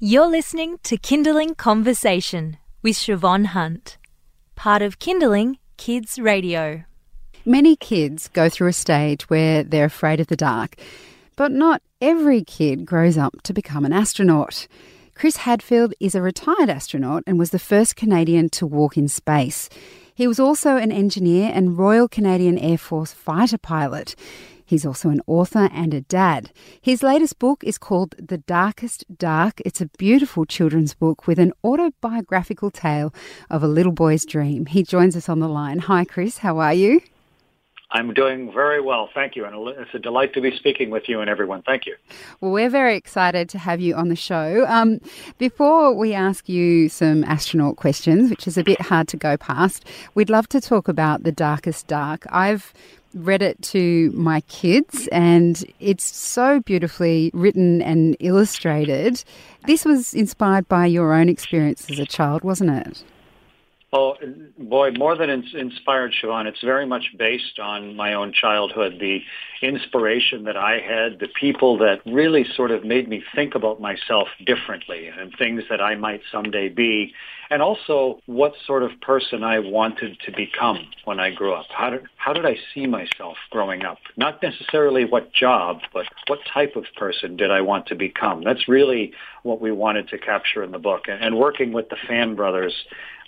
You're listening to Kinderling Conversation with Shevonne Hunt, part of Kinderling Kids Radio. Many kids go through a stage where they're afraid of the dark, but not every kid grows up to become an astronaut. Chris Hadfield is a retired astronaut and was the first Canadian to walk in space. He was also an engineer and Royal Canadian Air Force fighter pilot. He's also an author and a dad. His latest book is called The Darkest Dark. It's a beautiful children's book with an autobiographical tale of a little boy's dream. He joins us on the line. Hi, Chris. How are you? I'm doing very well, thank you, and it's a delight to be speaking with you and everyone. Thank you. Well, we're very excited to have you on the show. Um, before we ask you some astronaut questions, which is a bit hard to go past, we'd love to talk about the darkest dark. I've read it to my kids, and it's so beautifully written and illustrated. This was inspired by your own experience as a child, wasn't it? Oh, boy, more than inspired, Shevonne, it's very much based on my own childhood, the inspiration that I had, the people that really sort of made me think about myself differently and things that I might someday be, and also what sort of person I wanted to become when I grew up. How did, how did I see myself growing up? Not necessarily what job, but what type of person did I want to become? That's really what we wanted to capture in the book. And, and working with the Fan Brothers,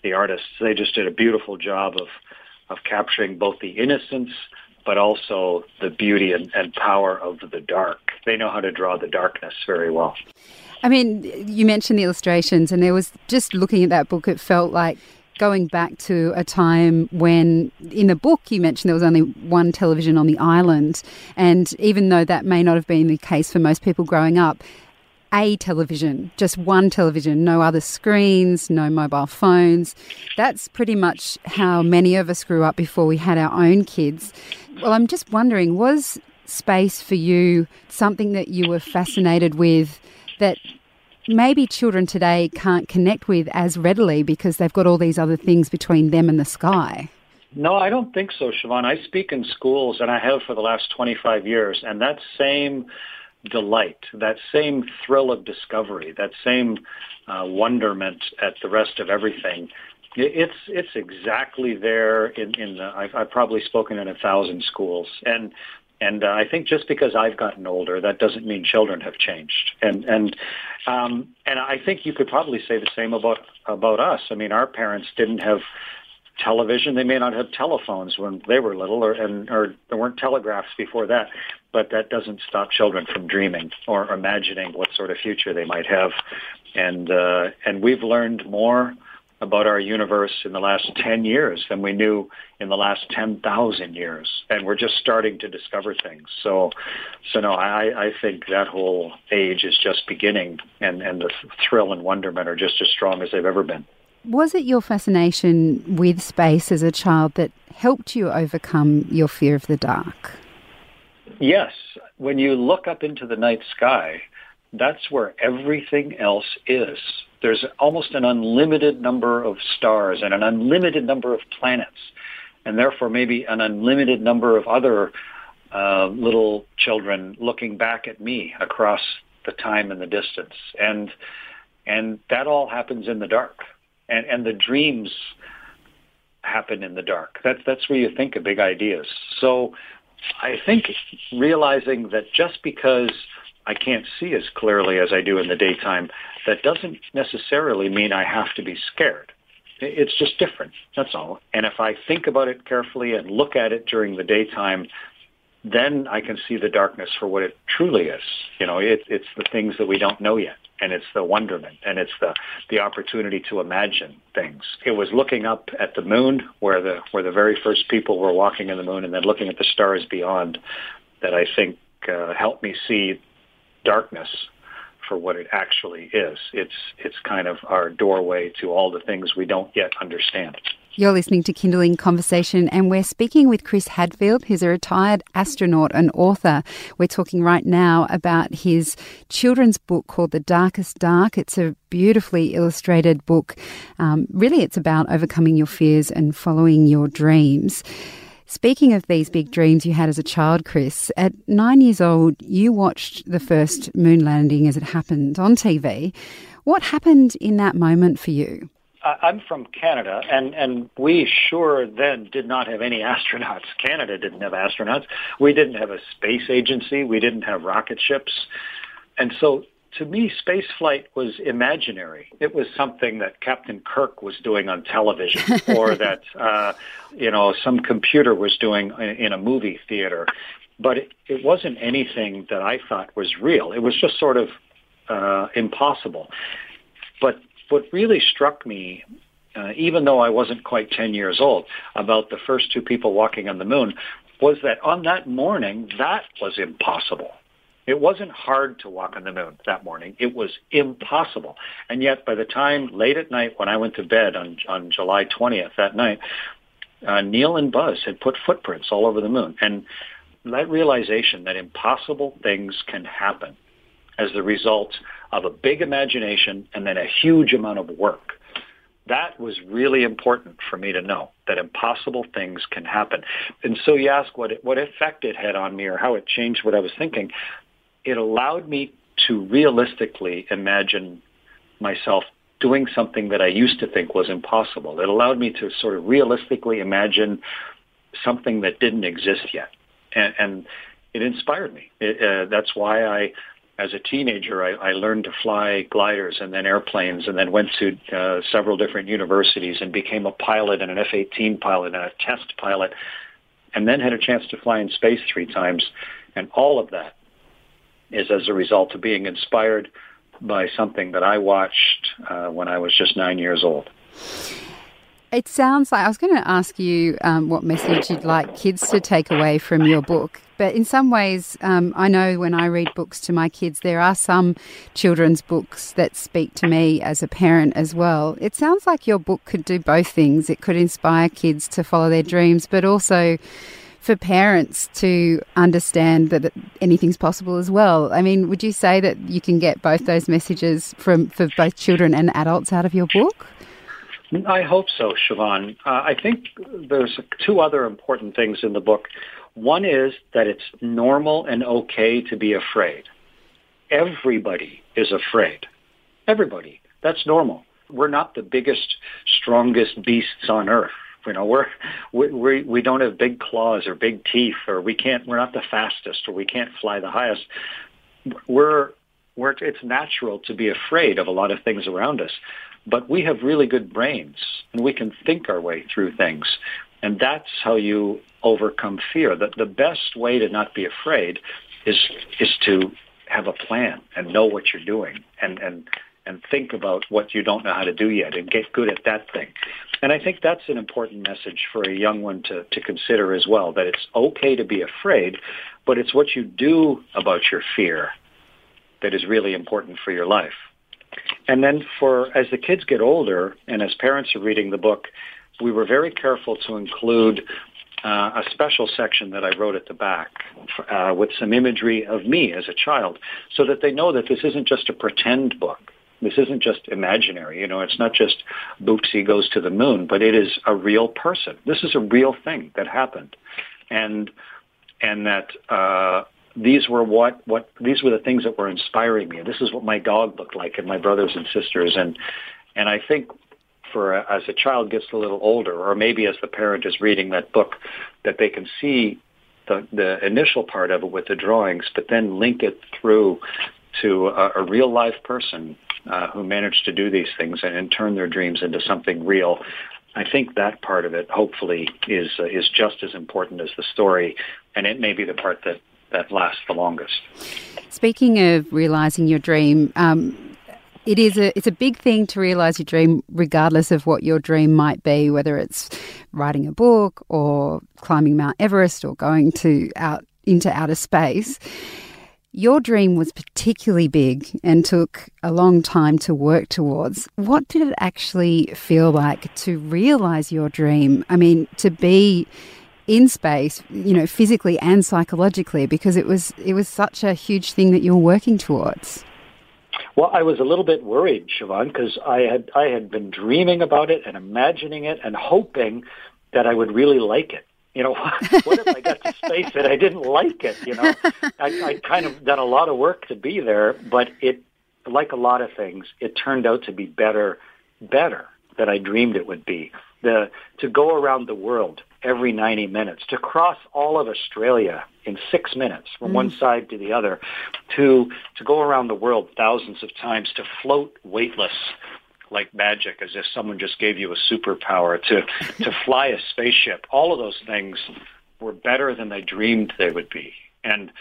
the artists. They just did a beautiful job of of capturing both the innocence but also the beauty and, and power of the dark. They know how to draw the darkness very well. I mean, you mentioned the illustrations, and there was just looking at that book, it felt like going back to a time when, in the book, you mentioned there was only one television on the island. And even though that may not have been the case for most people growing up, a television, just one television, no other screens, no mobile phones. That's pretty much how many of us grew up before we had our own kids. Well, I'm just wondering, was space for you something that you were fascinated with that maybe children today can't connect with as readily because they've got all these other things between them and the sky? No, I don't think so, Shevonne. I speak in schools, and I have for the last 25 years, and that same delight, that same thrill of discovery, that same uh, wonderment at the rest of everything. It's it's exactly there in in the. I've, I've probably spoken in a thousand schools, and and uh, I think just because I've gotten older, that doesn't mean children have changed. And and um, and I think you could probably say the same about about us. I mean, our parents didn't have television. They may not have telephones when they were little, or and or there weren't telegraphs before that. But that doesn't stop children from dreaming or imagining what sort of future they might have. And uh, and we've learned more about our universe in the last 10 years than we knew in the last 10,000 years. And we're just starting to discover things. So, so no, I, I think that whole age is just beginning and, and the thrill and wonderment are just as strong as they've ever been. Was it your fascination with space as a child that helped you overcome your fear of the dark? Yes. When you look up into the night sky, that's where everything else is. There's almost an unlimited number of stars and an unlimited number of planets, and therefore maybe an unlimited number of other uh, little children looking back at me across the time and the distance. And and that all happens in the dark and and the dreams happen in the dark. That's that's where you think of big ideas. So I think realizing that just because I can't see as clearly as I do in the daytime, that doesn't necessarily mean I have to be scared. It's just different. That's all. And if I think about it carefully and look at it during the daytime, then I can see the darkness for what it truly is. You know, it, it's the things that we don't know yet and it's the wonderment and it's the the opportunity to imagine things. It was looking up at the moon where the where the very first people were walking in the moon and then looking at the stars beyond that I think uh, helped me see darkness for what it actually is. It's it's kind of our doorway to all the things we don't yet understand. You're listening to Kinderling Conversation, and we're speaking with Chris Hadfield, who's a retired astronaut and author. We're talking right now about his children's book called The Darkest Dark. It's a beautifully illustrated book. Um, really, it's about overcoming your fears and following your dreams. Speaking of these big dreams you had as a child, Chris, at nine years old, you watched the first moon landing as it happened on TV. What happened in that moment for you? I'm from Canada, and, and we sure then did not have any astronauts. Canada didn't have astronauts. We didn't have a space agency. We didn't have rocket ships. And so to me, space flight was imaginary. It was something that Captain Kirk was doing on television, or that uh, you know some computer was doing in, in a movie theater. But it, it wasn't anything that I thought was real. It was just sort of uh, impossible. But what really struck me, uh, even though I wasn't quite 10 years old, about the first two people walking on the moon, was that on that morning, that was impossible. It wasn't hard to walk on the moon that morning. It was impossible. And yet by the time late at night when I went to bed on, on July 20th that night, uh, Neil and Buzz had put footprints all over the moon. And that realization that impossible things can happen as the result of a big imagination and then a huge amount of work. That was really important for me to know that impossible things can happen. And so you ask what it, what effect it had on me or how it changed what I was thinking it allowed me to realistically imagine myself doing something that I used to think was impossible. It allowed me to sort of realistically imagine something that didn't exist yet. And, and it inspired me. It, uh, that's why I, as a teenager, I, I learned to fly gliders and then airplanes and then went to uh, several different universities and became a pilot and an F-18 pilot and a test pilot and then had a chance to fly in space three times. And all of that is as a result of being inspired by something that I watched uh, when I was just nine years old. It sounds like I was going to ask you um, what message you'd like kids to take away from your book. But in some ways, um, I know when I read books to my kids, there are some children's books that speak to me as a parent as well. It sounds like your book could do both things. It could inspire kids to follow their dreams, but also for parents to understand that anything's possible as well. I mean, would you say that you can get both those messages from for both children and adults out of your book? I hope so, Shevonne. Uh, I think there's two other important things in the book. One is that it's normal and okay to be afraid. Everybody is afraid. Everybody. That's normal. We're not the biggest, strongest beasts on earth. You know, we're we we we don't have big claws or big teeth, or we can't. We're not the fastest, or we can't fly the highest. We're we're it's natural to be afraid of a lot of things around us, but we have really good brains, and we can think our way through things, and that's how you overcome fear. The the best way to not be afraid is is to have a plan and know what you're doing and and and think about what you don't know how to do yet and get good at that thing. And I think that's an important message for a young one to, to consider as well, that it's okay to be afraid, but it's what you do about your fear that is really important for your life. And then for as the kids get older and as parents are reading the book, we were very careful to include uh, a special section that I wrote at the back uh, with some imagery of me as a child so that they know that this isn't just a pretend book this isn't just imaginary. You know, it's not just Bootsy goes to the moon, but it is a real person. This is a real thing that happened, and and that uh, these were what what these were the things that were inspiring me. This is what my dog looked like, and my brothers and sisters, and and I think for a, as a child gets a little older, or maybe as the parent is reading that book, that they can see the, the initial part of it with the drawings, but then link it through to a, a real life person uh, who manage to do these things and, and turn their dreams into something real. I think that part of it, hopefully, is uh, is just as important as the story, and it may be the part that that lasts the longest. Speaking of realizing your dream, um, it is a it's a big thing to realize your dream, regardless of what your dream might be, whether it's writing a book or climbing Mount Everest or going to out into outer space. Your dream was particularly big and took a long time to work towards. What did it actually feel like to realize your dream? I mean, to be in space, you know, physically and psychologically, because it was it was such a huge thing that you were working towards. Well, I was a little bit worried, Shevonne, because I had I had been dreaming about it and imagining it and hoping that I would really like it you know, what if I got to space and I didn't like it? You know, I, I kind of done a lot of work to be there, but it, like a lot of things, it turned out to be better, better than I dreamed it would be. The, to go around the world every 90 minutes, to cross all of Australia in six minutes from mm. one side to the other, to, to go around the world thousands of times, to float weightless like magic, as if someone just gave you a superpower, to, to fly a spaceship. All of those things were better than they dreamed they would be. And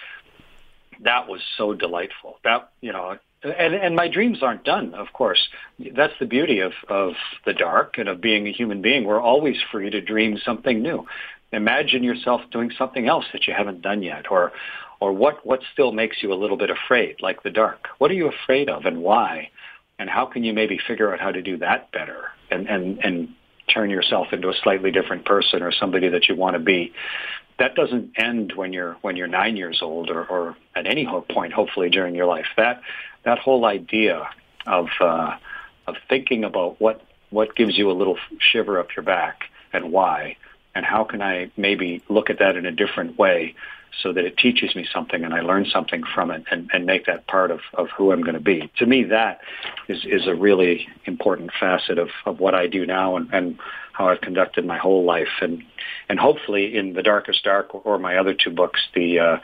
that was so delightful. That, you know, and and my dreams aren't done of course. That's the beauty of of the dark and of being a human being. We're always free to dream something new. Imagine yourself doing something else that you haven't done yet or or what what still makes you a little bit afraid like the dark. What are you afraid of and why? And how can you maybe figure out how to do that better and and and turn yourself into a slightly different person or somebody that you want to be that doesn't end when you're when you're nine years old or, or at any point hopefully during your life that that whole idea of uh, of thinking about what what gives you a little shiver up your back and why, and how can I maybe look at that in a different way so that it teaches me something and I learn something from it and, and make that part of, of who I'm going to be. To me, that is, is a really important facet of, of what I do now and, and how I've conducted my whole life. And, and hopefully in The Darkest Dark or my other two books, the, uh,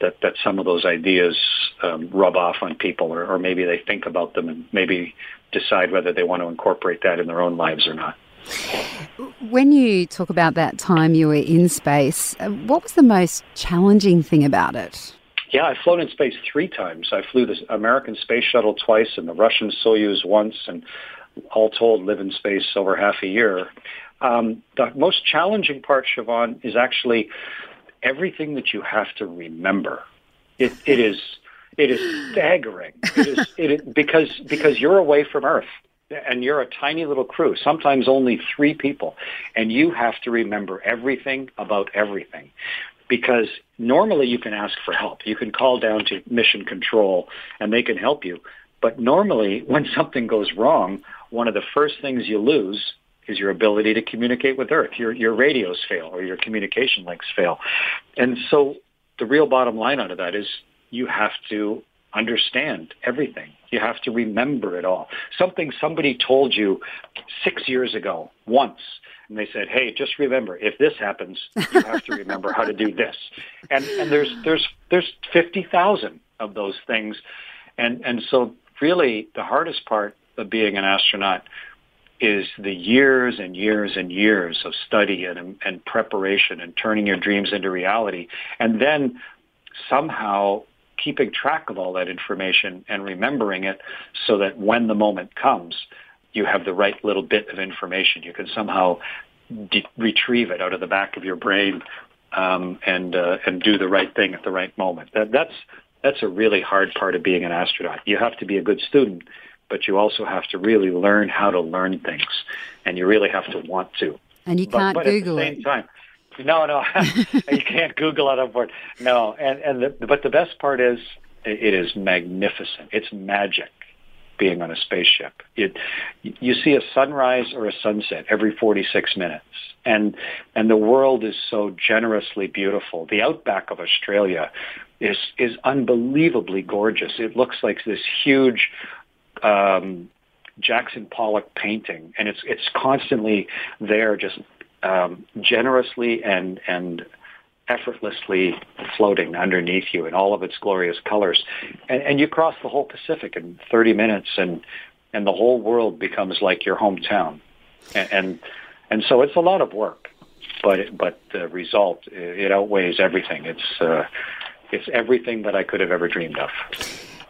that, that some of those ideas um, rub off on people or, or maybe they think about them and maybe decide whether they want to incorporate that in their own lives or not. When you talk about that time you were in space, uh, what was the most challenging thing about it? Yeah, I've flown in space three times. I flew the American space shuttle twice and the Russian Soyuz once, and all told, live in space over half a year. Um, the most challenging part, Shevonne, is actually everything that you have to remember. It, it is it is staggering. It is, because because you're away from Earth and you're a tiny little crew, sometimes only three people, and you have to remember everything about everything. Because normally you can ask for help. You can call down to mission control and they can help you. But normally when something goes wrong, one of the first things you lose is your ability to communicate with Earth. Your, your radios fail or your communication links fail. And so the real bottom line out of that is you have to understand everything. You have to remember it all. Something somebody told you six years ago once, and they said, "Hey, just remember, if this happens, you have to remember how to do this." And and there's there's there's fifty thousand of those things, and and so really the hardest part of being an astronaut is the years and years and years of study and, and preparation and turning your dreams into reality, and then somehow keeping track of all that information and remembering it so that when the moment comes, you have the right little bit of information. You can somehow de- retrieve it out of the back of your brain um, and uh, and do the right thing at the right moment. That, that's that's a really hard part of being an astronaut. You have to be a good student, but you also have to really learn how to learn things, and you really have to want to. And you can't but, but Google at the same it. Time, no, no, you can't Google it on board. No, and and the, but the best part is it is magnificent. It's magic being on a spaceship. It you see a sunrise or a sunset every 46 minutes, and and the world is so generously beautiful. The outback of Australia is is unbelievably gorgeous. It looks like this huge. Um, Jackson Pollock painting, and it's it's constantly there, just um, generously and and effortlessly floating underneath you in all of its glorious colors. And, and you cross the whole Pacific in 30 minutes, and and the whole world becomes like your hometown. And and, and so it's a lot of work, but it, but the result it outweighs everything. It's uh, it's everything that I could have ever dreamed of.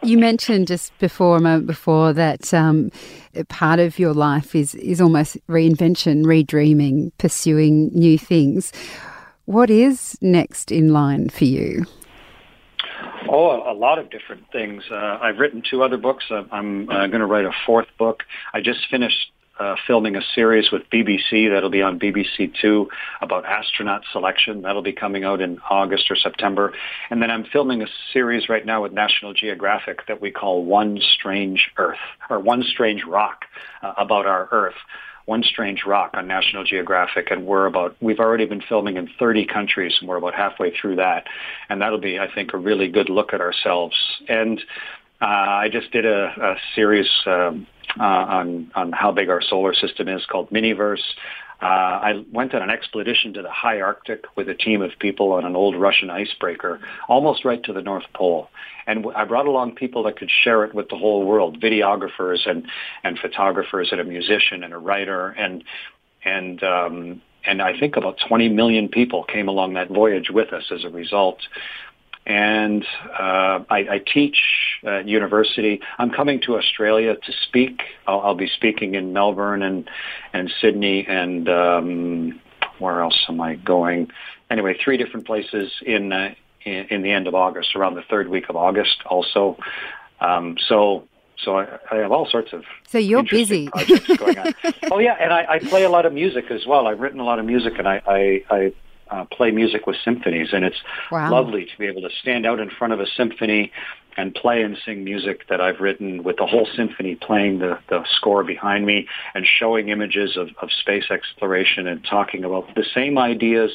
You mentioned just before a moment before that um, part of your life is is almost reinvention, redreaming, pursuing new things. What is next in line for you? Oh, a lot of different things. Uh, I've written two other books. I'm uh, going to write a fourth book. I just finished uh, filming a series with BBC that'll be on BBC Two about astronaut selection. That'll be coming out in August or September. And then I'm filming a series right now with National Geographic that we call One Strange Earth or One Strange Rock uh, about our Earth. One Strange Rock on National Geographic, and we're about we've already been filming in 30 countries, and we're about halfway through that, and that'll be, I think, a really good look at ourselves. And Uh, I just did a, a series um, uh, on on how big our solar system is called Miniverse. Uh, I went on an expedition to the high Arctic with a team of people on an old Russian icebreaker, almost right to the North Pole. And I brought along people that could share it with the whole world, videographers and, and photographers and a musician and a writer. And, and, um, and I think about 20 million people came along that voyage with us as a result and uh, I, I teach at university. I'm coming to Australia to speak. I'll, I'll be speaking in Melbourne and and Sydney and um, where else am I going? Anyway, three different places in, uh, in in the end of August, around the third week of August. Also, um, so so I, I, have all sorts of so you're busy going on. oh yeah, and I, I play a lot of music as well. I've written a lot of music, and I I, I uh, play music with symphonies, and it's wow. lovely to be able to stand out in front of a symphony and play and sing music that I've written with the whole symphony playing the, the score behind me and showing images of, of space exploration and talking about the same ideas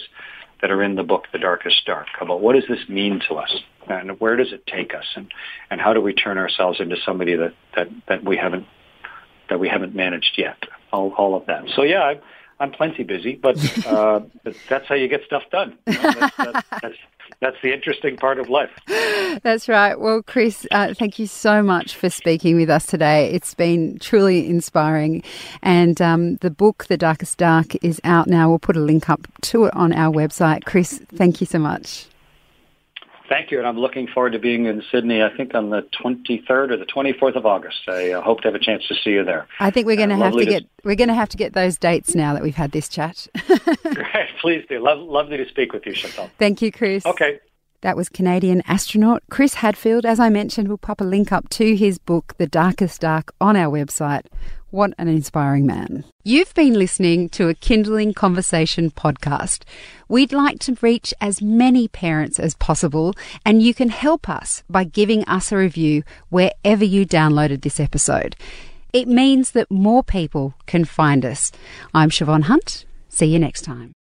that are in the book The Darkest Dark about what does this mean to us and where does it take us and, and how do we turn ourselves into somebody that, that, that we haven't that we haven't managed yet. All, all of that. So yeah, I, I'm plenty busy, but, uh, but that's how you get stuff done. You know, that's, that's, that's, that's, the interesting part of life. That's right. Well, Chris, uh, thank you so much for speaking with us today. It's been truly inspiring. And um, the book, The Darkest Dark, is out now. We'll put a link up to it on our website. Chris, thank you so much. Thank you, and I'm looking forward to being in Sydney. I think on the 23rd or the 24th of August. I uh, hope to have a chance to see you there. I think we're going to uh, have to get we're going to have to get those dates now that we've had this chat. Great, please do. Lo- lovely to speak with you, Chantal. Thank you, Chris. Okay. That was Canadian astronaut Chris Hadfield. As I mentioned, we'll pop a link up to his book, The Darkest Dark, on our website. What an inspiring man. You've been listening to a Kinderling Conversation podcast. We'd like to reach as many parents as possible, and you can help us by giving us a review wherever you downloaded this episode. It means that more people can find us. I'm Shevonne Hunt. See you next time.